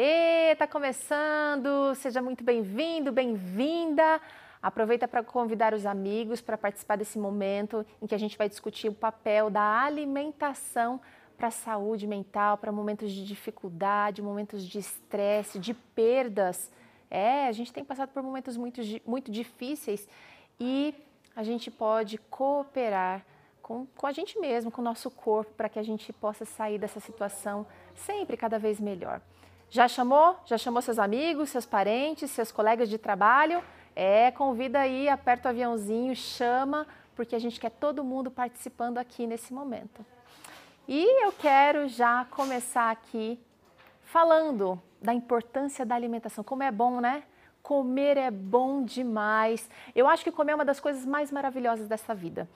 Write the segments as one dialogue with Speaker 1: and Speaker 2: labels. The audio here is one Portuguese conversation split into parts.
Speaker 1: Está começando! Seja muito bem-vindo, bem-vinda! Aproveita para convidar os amigos para participar desse momento em que a gente vai discutir o papel da alimentação para a saúde mental, para momentos de dificuldade, momentos de estresse, de perdas. É, a gente tem passado por momentos muito, muito difíceis e a gente pode cooperar com, com a gente mesmo, com o nosso corpo, para que a gente possa sair dessa situação sempre cada vez melhor. Já chamou? Já chamou seus amigos, seus parentes, seus colegas de trabalho? É, convida aí, aperta o aviãozinho, chama, porque a gente quer todo mundo participando aqui nesse momento. E eu quero já começar aqui falando da importância da alimentação. Como é bom, né? Comer é bom demais. Eu acho que comer é uma das coisas mais maravilhosas dessa vida.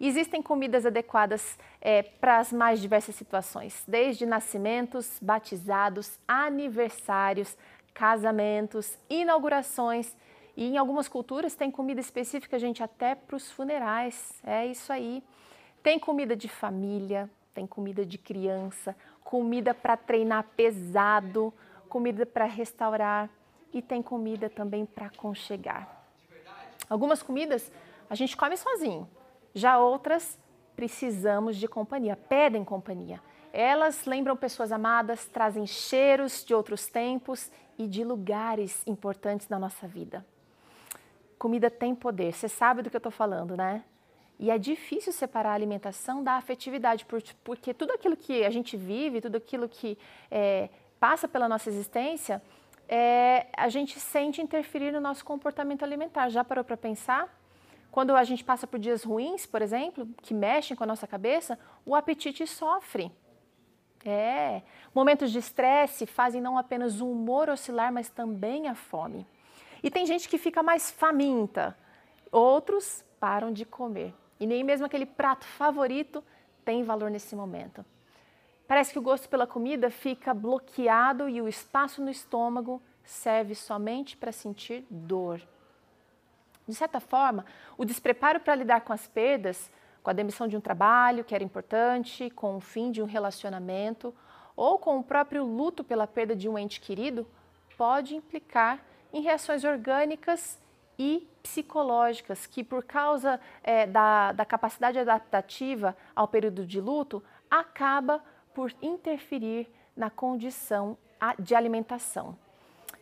Speaker 1: Existem comidas adequadas é, para as mais diversas situações, desde nascimentos, batizados, aniversários, casamentos, inaugurações. E em algumas culturas tem comida específica, gente, até para os funerais. É isso aí. Tem comida de família, tem comida de criança, comida para treinar pesado, comida para restaurar e tem comida também para aconchegar. Algumas comidas a gente come sozinho, já outras precisamos de companhia, pedem companhia. Elas lembram pessoas amadas, trazem cheiros de outros tempos e de lugares importantes na nossa vida. Comida tem poder, você sabe do que eu estou falando, né? E é difícil separar a alimentação da afetividade, porque tudo aquilo que a gente vive, tudo aquilo que é, passa pela nossa existência, é, a gente sente interferir no nosso comportamento alimentar. Já parou para pensar? Quando a gente passa por dias ruins, por exemplo, que mexem com a nossa cabeça, o apetite sofre. É. Momentos de estresse fazem não apenas o humor oscilar, mas também a fome. E tem gente que fica mais faminta, outros param de comer. E nem mesmo aquele prato favorito tem valor nesse momento. Parece que o gosto pela comida fica bloqueado e o espaço no estômago serve somente para sentir dor. De certa forma, o despreparo para lidar com as perdas, com a demissão de um trabalho que era importante, com o fim de um relacionamento ou com o próprio luto pela perda de um ente querido, pode implicar em reações orgânicas e psicológicas que, por causa é, da, da capacidade adaptativa ao período de luto, acaba por interferir na condição de alimentação.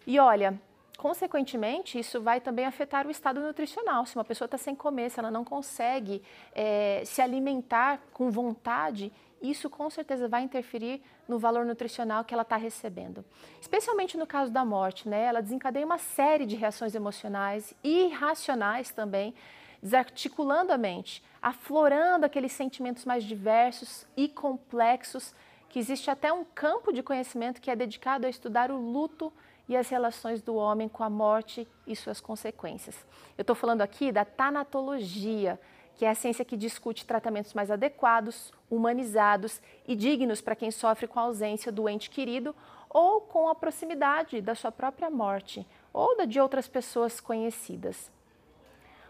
Speaker 1: E olha, consequentemente, isso vai também afetar o estado nutricional. Se uma pessoa está sem comer, se ela não consegue é, se alimentar com vontade, isso com certeza vai interferir no valor nutricional que ela está recebendo. Especialmente no caso da morte, né? Ela desencadeia uma série de reações emocionais irracionais também, desarticulando a mente, aflorando aqueles sentimentos mais diversos e complexos, que existe até um campo de conhecimento que é dedicado a estudar o luto e as relações do homem com a morte e suas consequências. Eu estou falando aqui da tanatologia, que é a ciência que discute tratamentos mais adequados, humanizados e dignos para quem sofre com a ausência do ente querido ou com a proximidade da sua própria morte ou da de outras pessoas conhecidas.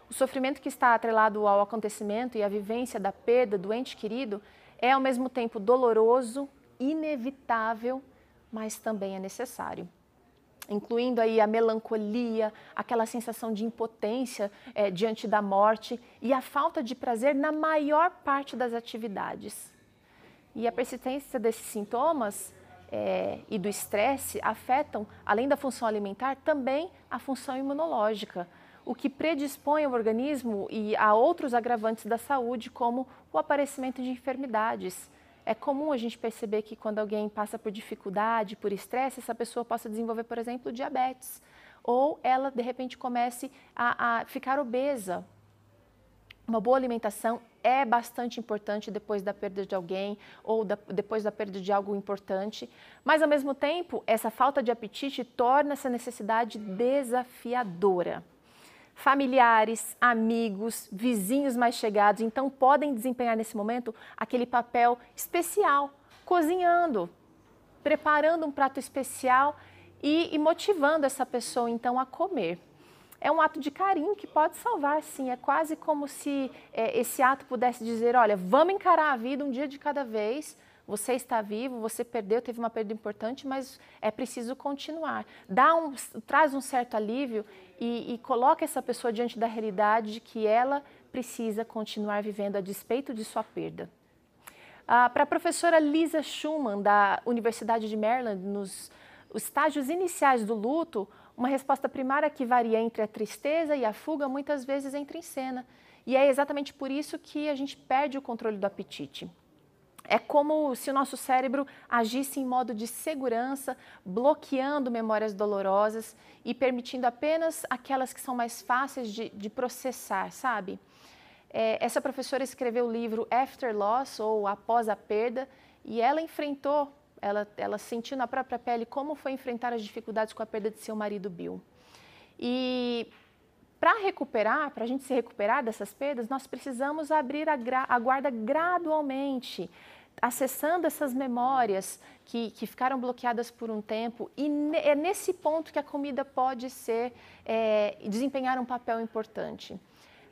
Speaker 1: O sofrimento que está atrelado ao acontecimento e à vivência da perda do ente querido é ao mesmo tempo doloroso, inevitável, mas também é necessário incluindo aí a melancolia, aquela sensação de impotência é, diante da morte e a falta de prazer na maior parte das atividades. E a persistência desses sintomas é, e do estresse afetam, além da função alimentar, também a função imunológica, o que predispõe o organismo e a outros agravantes da saúde, como o aparecimento de enfermidades é comum a gente perceber que quando alguém passa por dificuldade, por estresse, essa pessoa possa desenvolver, por exemplo, diabetes. Ou ela, de repente, comece a, a ficar obesa. Uma boa alimentação é bastante importante depois da perda de alguém ou da, depois da perda de algo importante, mas ao mesmo tempo, essa falta de apetite torna essa necessidade desafiadora familiares, amigos, vizinhos mais chegados, então podem desempenhar nesse momento aquele papel especial, cozinhando, preparando um prato especial e, e motivando essa pessoa então a comer. É um ato de carinho que pode salvar, sim. É quase como se é, esse ato pudesse dizer: olha, vamos encarar a vida um dia de cada vez, você está vivo, você perdeu, teve uma perda importante, mas é preciso continuar. Dá um, traz um certo alívio e, e coloca essa pessoa diante da realidade de que ela precisa continuar vivendo a despeito de sua perda. Ah, Para a professora Lisa Schumann, da Universidade de Maryland, nos estágios iniciais do luto, uma resposta primária que varia entre a tristeza e a fuga muitas vezes entra em cena. E é exatamente por isso que a gente perde o controle do apetite. É como se o nosso cérebro agisse em modo de segurança, bloqueando memórias dolorosas e permitindo apenas aquelas que são mais fáceis de, de processar, sabe? É, essa professora escreveu o livro After Loss, ou Após a Perda, e ela enfrentou, ela, ela sentiu na própria pele como foi enfrentar as dificuldades com a perda de seu marido Bill. E para recuperar, para a gente se recuperar dessas perdas, nós precisamos abrir a, a guarda gradualmente, acessando essas memórias que, que, ficaram bloqueadas por um tempo. E é nesse ponto que a comida pode ser, é, desempenhar um papel importante.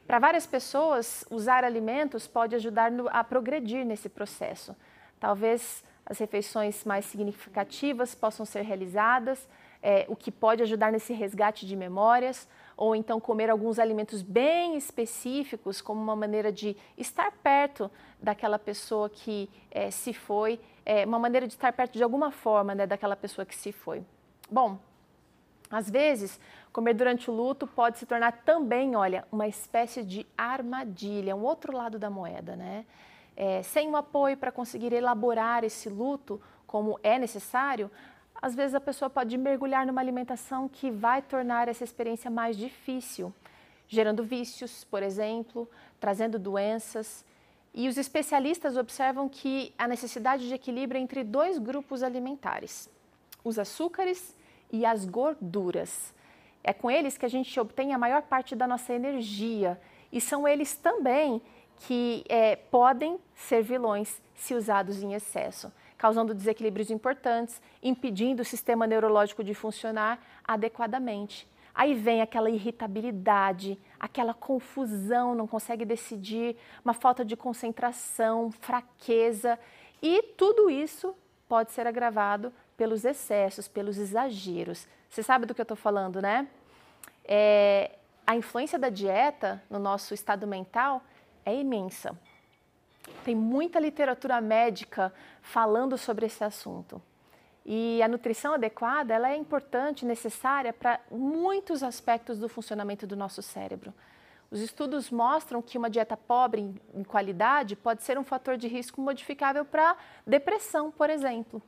Speaker 1: Para várias pessoas, usar alimentos pode ajudar no, a progredir nesse processo. Talvez as refeições mais significativas possam ser realizadas, é, o que pode ajudar nesse resgate de memórias ou então comer alguns alimentos bem específicos, como uma maneira de estar perto daquela pessoa que é, se foi, é, uma maneira de estar perto de alguma forma né, daquela pessoa que se foi. Bom, às vezes, comer durante o luto pode se tornar também, olha, uma espécie de armadilha, um outro lado da moeda, né? É, sem um apoio para conseguir elaborar esse luto como é necessário, às vezes a pessoa pode mergulhar numa alimentação que vai tornar essa experiência mais difícil, gerando vícios, por exemplo, trazendo doenças. E os especialistas observam que a necessidade de equilíbrio entre dois grupos alimentares, os açúcares e as gorduras. É com eles que a gente obtém a maior parte da nossa energia e são eles também que é, podem ser vilões se usados em excesso causando desequilíbrios importantes, impedindo o sistema neurológico de funcionar adequadamente. Aí vem aquela irritabilidade, aquela confusão, não consegue decidir, uma falta de concentração, fraqueza, e tudo isso pode ser agravado pelos excessos, pelos exageros. Você sabe do que eu estou falando, né? É, a influência da dieta no nosso estado mental é imensa. Tem muita literatura médica falando sobre esse assunto. E a nutrição adequada ela é importante, necessária para muitos aspectos do funcionamento do nosso cérebro. Os estudos mostram que uma dieta pobre em, qualidade pode ser um fator de risco modificável para depressão, por exemplo.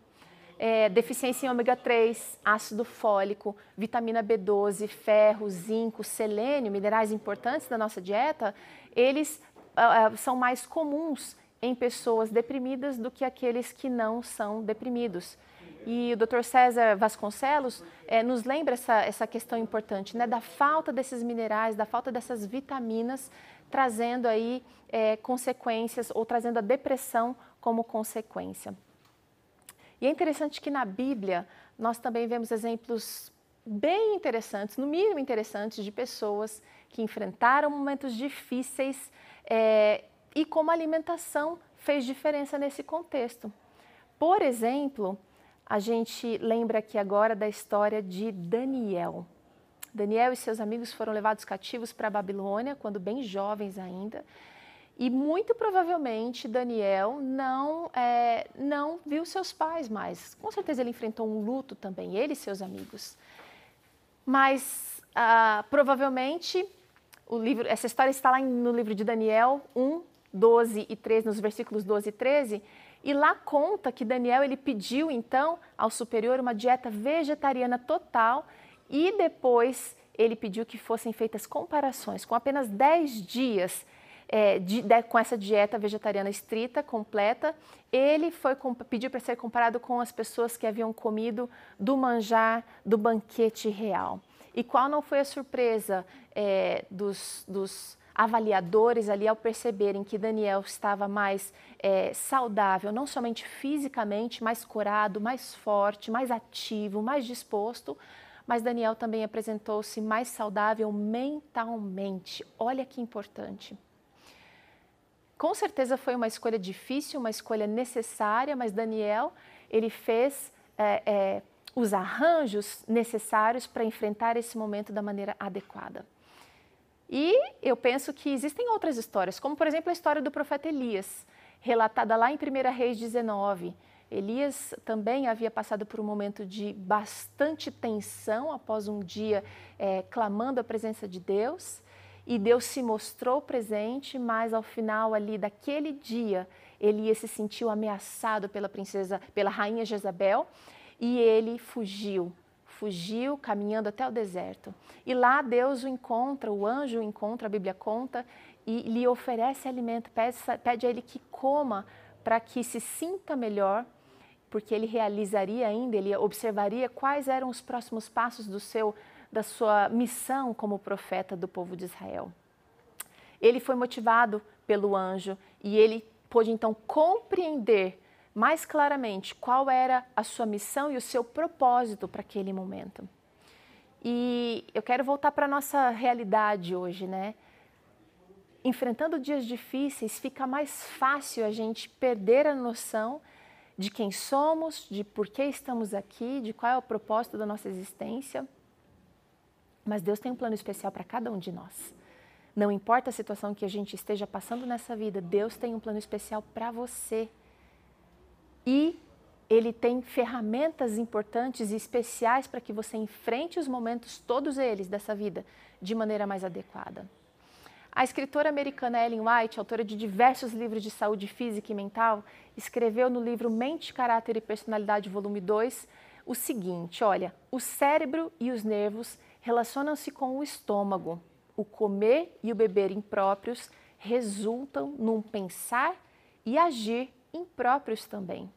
Speaker 1: É, deficiência em ômega 3, ácido fólico, vitamina B12, ferro, zinco, selênio, minerais importantes da nossa dieta, eles uh, são mais comuns em pessoas deprimidas do que aqueles que não são deprimidos. E o Dr. César Vasconcelos é, nos lembra essa, essa questão importante, né, da falta desses minerais, da falta dessas vitaminas, trazendo aí é, consequências ou trazendo a depressão como consequência. E é interessante que na Bíblia nós também vemos exemplos bem interessantes, no mínimo interessantes, de pessoas que enfrentaram momentos difíceis é, e como a alimentação fez diferença nesse contexto. Por exemplo, a gente lembra aqui agora da história de Daniel. Daniel e seus amigos foram levados cativos para a Babilônia quando bem jovens ainda. E muito provavelmente Daniel não, é, não viu seus pais mais. Com certeza ele enfrentou um luto também, ele e seus amigos. Mas ah, provavelmente o livro, essa história está lá no livro de Daniel 1, 12 e 13, nos versículos 12 e 13, e lá conta que Daniel ele pediu então ao superior uma dieta vegetariana total e depois ele pediu que fossem feitas comparações com apenas 10 dias é, de, de, com essa dieta vegetariana estrita, completa, ele foi pediu para ser comparado com as pessoas que haviam comido do manjar do banquete real. E qual não foi a surpresa é, dos, dos avaliadores ali ao perceberem que Daniel estava mais é, saudável, não somente fisicamente, mais corado, mais forte, mais ativo, mais disposto, mas Daniel também apresentou-se mais saudável mentalmente. Olha que importante. Com certeza foi uma escolha difícil, uma escolha necessária, mas Daniel ele fez é, é, os arranjos necessários para enfrentar esse momento da maneira adequada. E eu penso que existem outras histórias, como por exemplo a história do profeta Elias, relatada lá em 1 Reis 19. Elias também havia passado por um momento de bastante tensão após um dia é, clamando a presença de Deus. E Deus se mostrou presente, mas ao final ali daquele dia, Elias se sentiu ameaçado pela princesa, pela rainha Jezabel, e ele fugiu fugiu caminhando até o deserto. E lá Deus o encontra, o anjo o encontra, a Bíblia conta, e lhe oferece alimento, pede, a ele que coma para que se sinta melhor, porque ele realizaria ainda, ele observaria quais eram os próximos passos do seu, da sua missão como profeta do povo de Israel. Ele foi motivado pelo anjo e ele pôde então compreender mais claramente qual era a sua missão e o seu propósito para aquele momento. E eu quero voltar para a nossa realidade hoje, né? Enfrentando dias difíceis, fica mais fácil a gente perder a noção de quem somos, de por que estamos aqui, de qual é o propósito da nossa existência. Mas Deus tem um plano especial para cada um de nós. Não importa a situação que a gente esteja passando nessa vida, Deus tem um plano especial para você e ele tem ferramentas importantes e especiais para que você enfrente os momentos, todos eles, dessa vida, de maneira mais adequada. A escritora americana Ellen White, autora de diversos livros de saúde física e mental, escreveu no livro Mente, Caráter e Personalidade, volume 2, o seguinte: olha, o cérebro e os nervos relacionam-se com o estômago. O comer e o beber impróprios resultam num pensar e agir impróprios também.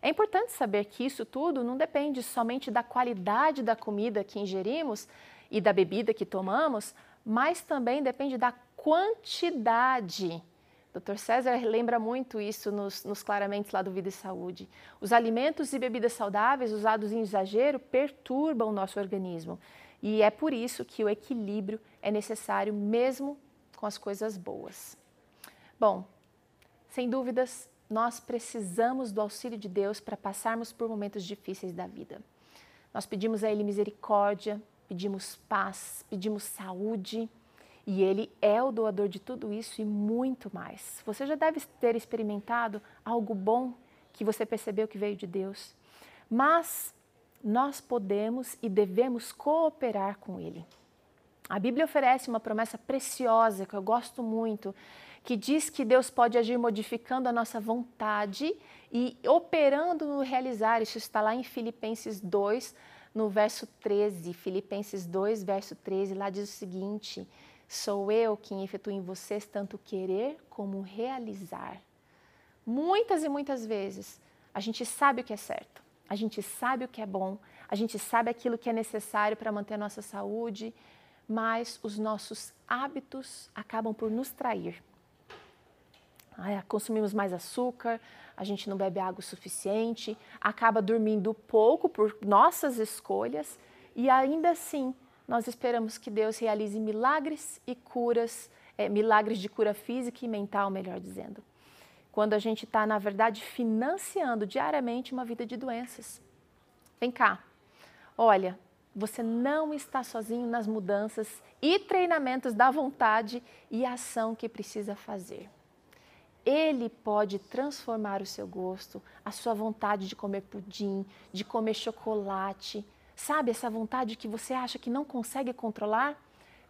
Speaker 1: É importante saber que isso tudo não depende somente da qualidade da comida que ingerimos e da bebida que tomamos, mas também depende da quantidade. Dr. César lembra muito isso nos, nos claramente lá do Vida e Saúde. Os alimentos e bebidas saudáveis usados em exagero perturbam o nosso organismo. E é por isso que o equilíbrio é necessário mesmo com as coisas boas. Bom, sem dúvidas, nós precisamos do auxílio de Deus para passarmos por momentos difíceis da vida. Nós pedimos a Ele misericórdia, pedimos paz, pedimos saúde e Ele é o doador de tudo isso e muito mais. Você já deve ter experimentado algo bom que você percebeu que veio de Deus, mas nós podemos e devemos cooperar com Ele. A Bíblia oferece uma promessa preciosa que eu gosto muito, que diz que Deus pode agir modificando a nossa vontade e operando no realizar. Isso está lá em Filipenses 2, no verso 13. Filipenses 2, verso 13, lá diz o seguinte: Sou eu quem efetua em vocês tanto querer como realizar. Muitas e muitas vezes a gente sabe o que é certo, a gente sabe o que é bom, a gente sabe aquilo que é necessário para manter a nossa saúde, mas os nossos hábitos acabam por nos trair consumimos mais açúcar, a gente não bebe água o suficiente, acaba dormindo pouco por nossas escolhas e ainda assim nós esperamos que Deus realize milagres e curas, é, milagres de cura física e mental, melhor dizendo. Quando a gente está, na verdade, financiando diariamente uma vida de doenças. Vem cá, olha, você não está sozinho nas mudanças e treinamentos da vontade e ação que precisa fazer. Ele pode transformar o seu gosto, a sua vontade de comer pudim, de comer chocolate. Sabe essa vontade que você acha que não consegue controlar?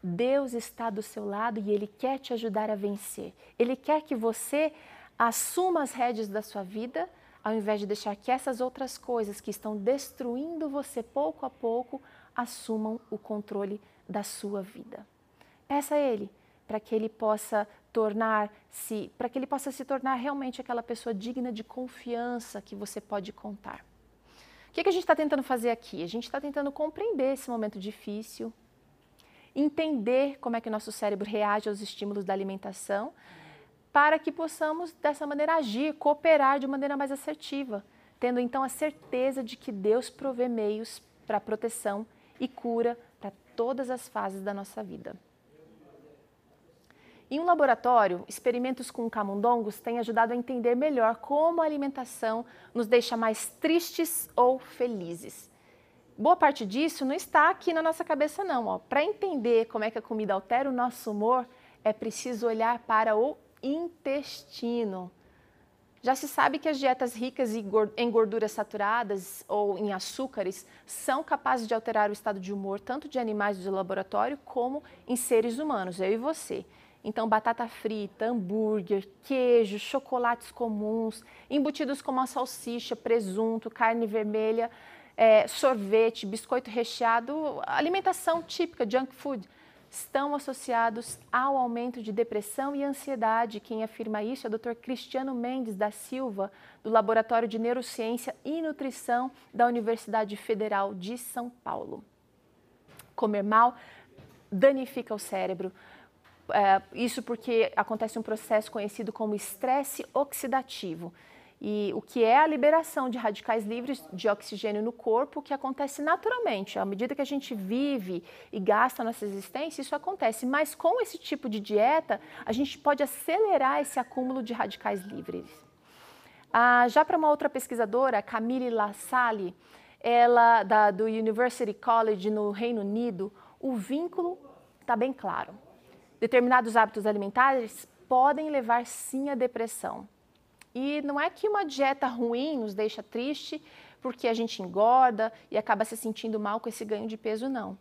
Speaker 1: Deus está do seu lado e Ele quer te ajudar a vencer. Ele quer que você assuma as rédeas da sua vida, ao invés de deixar que essas outras coisas que estão destruindo você pouco a pouco assumam o controle da sua vida. Peça a Ele para que Ele possa tornar-se, para que ele possa se tornar realmente aquela pessoa digna de confiança que você pode contar. O que, que a gente está tentando fazer aqui? A gente está tentando compreender esse momento difícil, entender como é que o nosso cérebro reage aos estímulos da alimentação, para que possamos dessa maneira agir, cooperar de maneira mais assertiva, tendo então a certeza de que Deus provê meios para proteção e cura para todas as fases da nossa vida. Em um laboratório, experimentos com camundongos têm ajudado a entender melhor como a alimentação nos deixa mais tristes ou felizes. Boa parte disso não está aqui na nossa cabeça, não. Para entender como é que a comida altera o nosso humor, é preciso olhar para o intestino. Já se sabe que as dietas ricas em gorduras saturadas ou em açúcares são capazes de alterar o estado de humor tanto de animais de laboratório como em seres humanos, eu e você. Então, batata frita, hambúrguer, queijo, chocolates comuns, embutidos como a salsicha, presunto, carne vermelha, é, sorvete, biscoito recheado, alimentação típica, junk food estão associados ao aumento de depressão e ansiedade. Quem afirma isso é o Dr. Cristiano Mendes da Silva, do Laboratório de Neurociência e Nutrição da Universidade Federal de São Paulo. Comer mal danifica o cérebro. É, isso porque acontece um processo conhecido como estresse oxidativo e o que é a liberação de radicais livres de oxigênio no corpo, que acontece naturalmente. À medida que a gente vive e gasta nossa existência, isso acontece. Mas com esse tipo de dieta, a gente pode acelerar esse acúmulo de radicais livres. Ah, já para uma outra pesquisadora, Camille Lassalle, ela da, do University College no Reino Unido, o vínculo está bem claro. Determinados hábitos alimentares podem levar sim à depressão. E não é que uma dieta ruim nos deixa triste porque a gente engorda e acaba se sentindo mal com esse ganho de peso, não.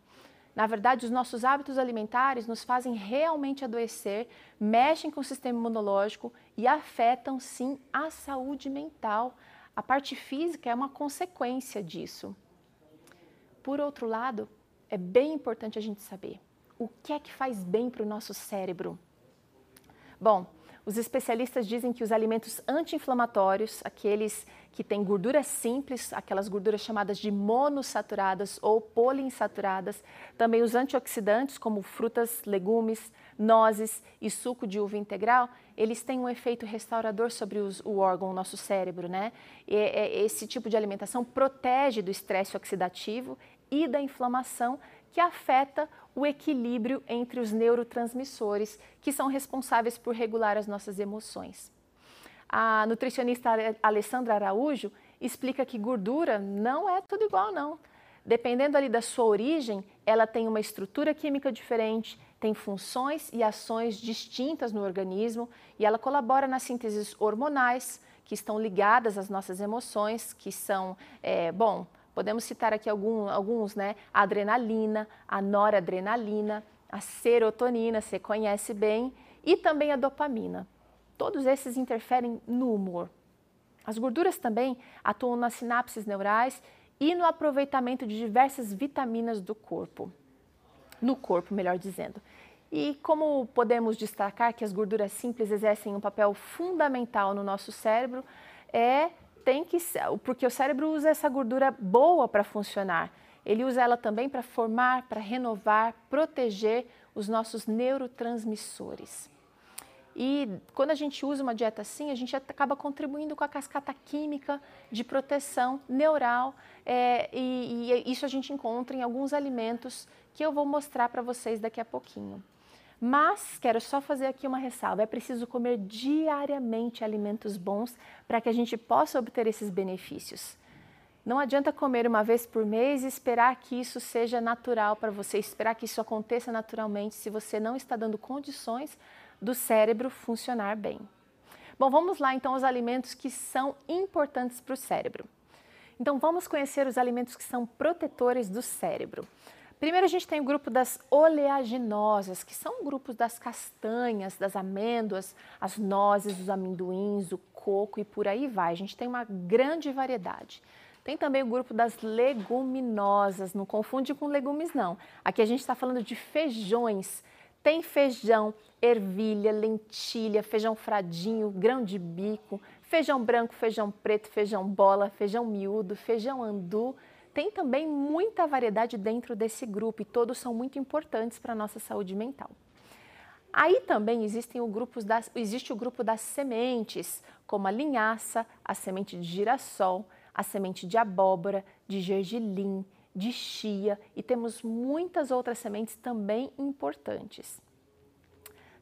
Speaker 1: Na verdade, os nossos hábitos alimentares nos fazem realmente adoecer, mexem com o sistema imunológico e afetam sim a saúde mental. A parte física é uma consequência disso. Por outro lado, é bem importante a gente saber o que é que faz bem para o nosso cérebro. Bom, os especialistas dizem que os alimentos anti-inflamatórios, aqueles que têm gorduras simples, aquelas gorduras chamadas de monossaturadas ou poliinsaturadas, também os antioxidantes, como frutas, legumes, nozes e suco de uva integral, eles têm um efeito restaurador sobre os, o órgão, o nosso cérebro, né? E, e, esse tipo de alimentação protege do estresse oxidativo e da inflamação que afeta o equilíbrio entre os neurotransmissores que são responsáveis por regular as nossas emoções. A nutricionista Alessandra Araújo explica que gordura não é tudo igual, não. Dependendo ali da sua origem, ela tem uma estrutura química diferente, tem funções e ações distintas no organismo e ela colabora nas sínteses hormonais que estão ligadas às nossas emoções, que são, é, bom, Podemos citar aqui algum, alguns, né? A adrenalina, a noradrenalina, a serotonina, você conhece bem, e também a dopamina. Todos esses interferem no humor. As gorduras também atuam nas sinapses neurais e no aproveitamento de diversas vitaminas do corpo. No corpo, melhor dizendo. E como podemos destacar que as gorduras simples exercem um papel fundamental no nosso cérebro, é tem que porque o cérebro usa essa gordura boa para funcionar. Ele usa ela também para formar, para renovar, proteger os nossos neurotransmissores. E quando a gente usa uma dieta assim, a gente acaba contribuindo com a cascata química de proteção neural, é, e, e isso a gente encontra em alguns alimentos que eu vou mostrar para vocês daqui a pouquinho. Mas quero só fazer aqui uma ressalva: é preciso comer diariamente alimentos bons para que a gente possa obter esses benefícios. Não adianta comer uma vez por mês e esperar que isso seja natural para você, esperar que isso aconteça naturalmente se você não está dando condições do cérebro funcionar bem. Bom, vamos lá então aos alimentos que são importantes para o cérebro. Então vamos conhecer os alimentos que são protetores do cérebro. Primeiro a gente tem o grupo das oleaginosas, que são grupos das castanhas, das amêndoas, as nozes, os amendoins, o coco e por aí vai. A gente tem uma grande variedade. Tem também o grupo das leguminosas, não confunde com legumes não. Aqui a gente está falando de feijões. Tem feijão, ervilha, lentilha, feijão fradinho, grão de bico, feijão branco, feijão preto, feijão bola, feijão miúdo, feijão andu, tem também muita variedade dentro desse grupo e todos são muito importantes para a nossa saúde mental. Aí também existem o grupo das, existe o grupo das sementes, como a linhaça, a semente de girassol, a semente de abóbora, de gergelim, de chia e temos muitas outras sementes também importantes.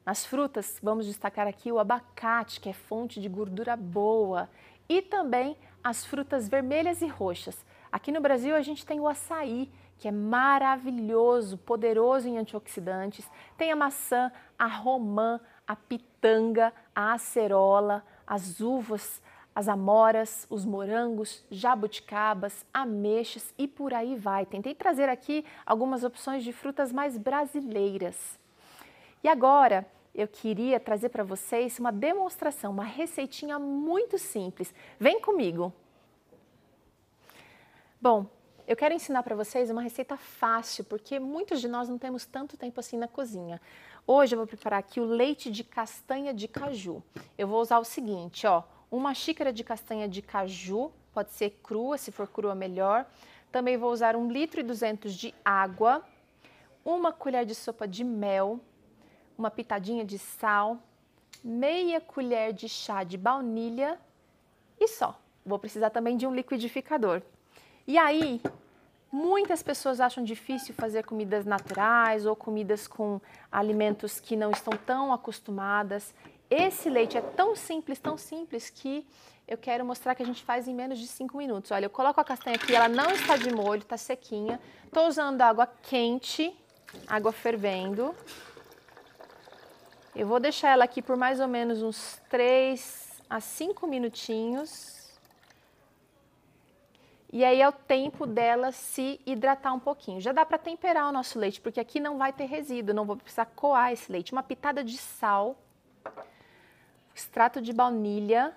Speaker 1: Nas frutas, vamos destacar aqui o abacate, que é fonte de gordura boa, e também as frutas vermelhas e roxas. Aqui no Brasil a gente tem o açaí, que é maravilhoso, poderoso em antioxidantes. Tem a maçã, a romã, a pitanga, a acerola, as uvas, as amoras, os morangos, jabuticabas, ameixas e por aí vai. Tentei trazer aqui algumas opções de frutas mais brasileiras. E agora eu queria trazer para vocês uma demonstração, uma receitinha muito simples. Vem comigo! Bom, eu quero ensinar para vocês uma receita fácil, porque muitos de nós não temos tanto tempo assim na cozinha. Hoje eu vou preparar aqui o leite de castanha de caju. Eu vou usar o seguinte, ó, uma xícara de castanha de caju, pode ser crua, se for crua melhor. Também vou usar um litro e duzentos de água, uma colher de sopa de mel, uma pitadinha de sal, meia colher de chá de baunilha e só. Vou precisar também de um liquidificador. E aí, muitas pessoas acham difícil fazer comidas naturais ou comidas com alimentos que não estão tão acostumadas. Esse leite é tão simples, tão simples que eu quero mostrar que a gente faz em menos de 5 minutos. Olha, eu coloco a castanha aqui, ela não está de molho, está sequinha. Estou usando água quente, água fervendo. Eu vou deixar ela aqui por mais ou menos uns 3 a 5 minutinhos. E aí é o tempo dela se hidratar um pouquinho. Já dá para temperar o nosso leite, porque aqui não vai ter resíduo, não vou precisar coar esse leite. Uma pitada de sal, extrato de baunilha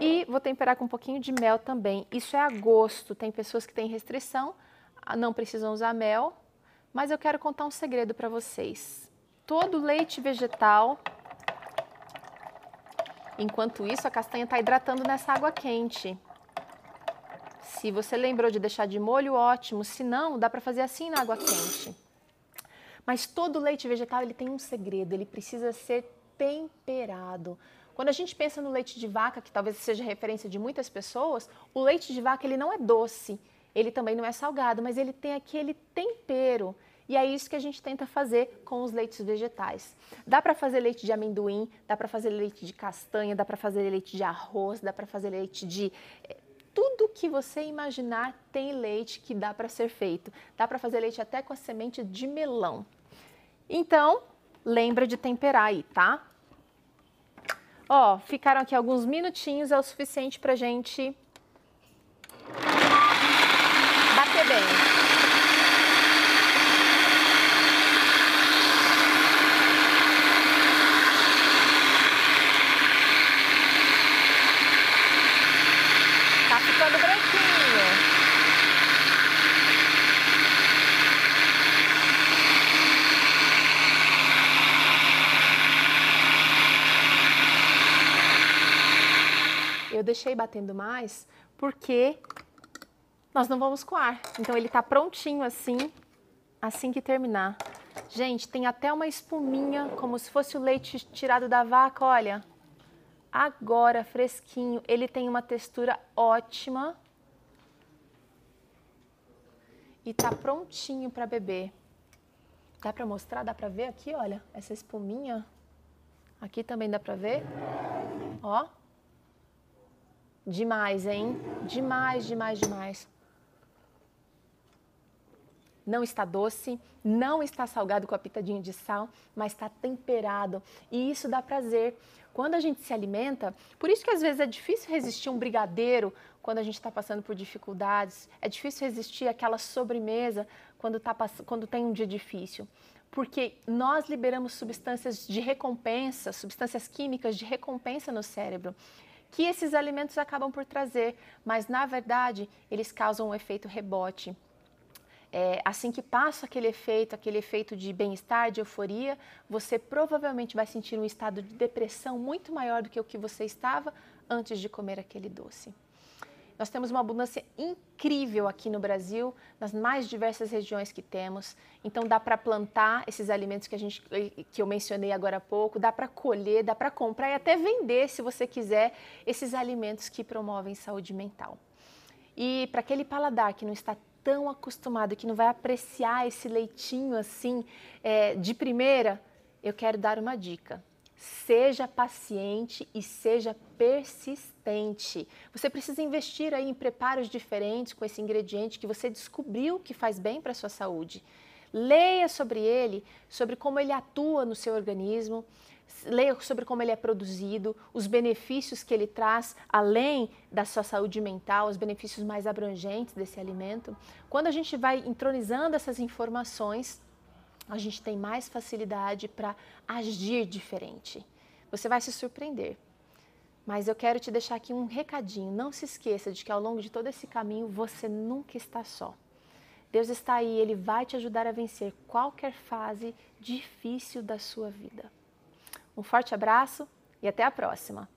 Speaker 1: e vou temperar com um pouquinho de mel também. Isso é a gosto. Tem pessoas que têm restrição, não precisam usar mel, mas eu quero contar um segredo para vocês. Todo leite vegetal, enquanto isso a castanha está hidratando nessa água quente. Se você lembrou de deixar de molho, ótimo. Se não, dá para fazer assim na água quente. Mas todo leite vegetal ele tem um segredo, ele precisa ser temperado. Quando a gente pensa no leite de vaca, que talvez seja referência de muitas pessoas, o leite de vaca ele não é doce, ele também não é salgado, mas ele tem aquele tempero. E é isso que a gente tenta fazer com os leites vegetais. Dá para fazer leite de amendoim, dá para fazer leite de castanha, dá para fazer leite de arroz, dá para fazer leite de eh, tudo que você imaginar tem leite que dá para ser feito. Dá para fazer leite até com a semente de melão. Então, lembra de temperar aí, tá? Ó, ficaram aqui alguns minutinhos, é o suficiente pra gente bem. Tá ficando branquinho. Eu deixei batendo mais porque nós não vamos coar. Então ele está prontinho assim, assim que terminar. Gente, tem até uma espuminha, como se fosse o leite tirado da vaca, olha. Agora, fresquinho, ele tem uma textura ótima. E tá prontinho para beber. Dá para mostrar? Dá para ver aqui, olha, essa espuminha. Aqui também dá para ver. Ó. Demais, hein? Demais, demais, demais não está doce, não está salgado com a pitadinha de sal, mas está temperado e isso dá prazer. Quando a gente se alimenta, por isso que às vezes é difícil resistir um brigadeiro quando a gente está passando por dificuldades, é difícil resistir aquela sobremesa quando, tá, quando tem um dia difícil. Porque nós liberamos substâncias de recompensa, substâncias químicas de recompensa no cérebro que esses alimentos acabam por trazer, mas na verdade eles causam um efeito rebote é, assim que passa aquele efeito, aquele efeito de bem-estar, de euforia, você provavelmente vai sentir um estado de depressão muito maior do que o que você estava antes de comer aquele doce. Nós temos uma abundância incrível aqui no Brasil, nas mais diversas regiões que temos. Então dá para plantar esses alimentos que a gente que eu mencionei agora há pouco, dá para colher, dá para comprar e até vender, se você quiser, esses alimentos que promovem saúde mental. E para aquele paladar que não está tão acostumado que não vai apreciar esse leitinho assim é, de primeira, eu quero dar uma dica. Seja paciente e seja persistente. Você precisa investir aí em preparos diferentes com esse ingrediente que você descobriu que faz bem para a sua saúde. Leia sobre ele, sobre como ele atua no seu organismo, leia sobre como ele é produzido, os benefícios que ele traz, além da sua saúde mental, os benefícios mais abrangentes desse alimento. Quando a gente vai entronizando essas informações, a gente tem mais facilidade para agir diferente. Você vai se surpreender. Mas eu quero te deixar aqui um recadinho. Não se esqueça de que ao longo de todo esse caminho você nunca está só. Deus está aí, Ele vai te ajudar a vencer qualquer fase difícil da sua vida. Um forte abraço e até a próxima!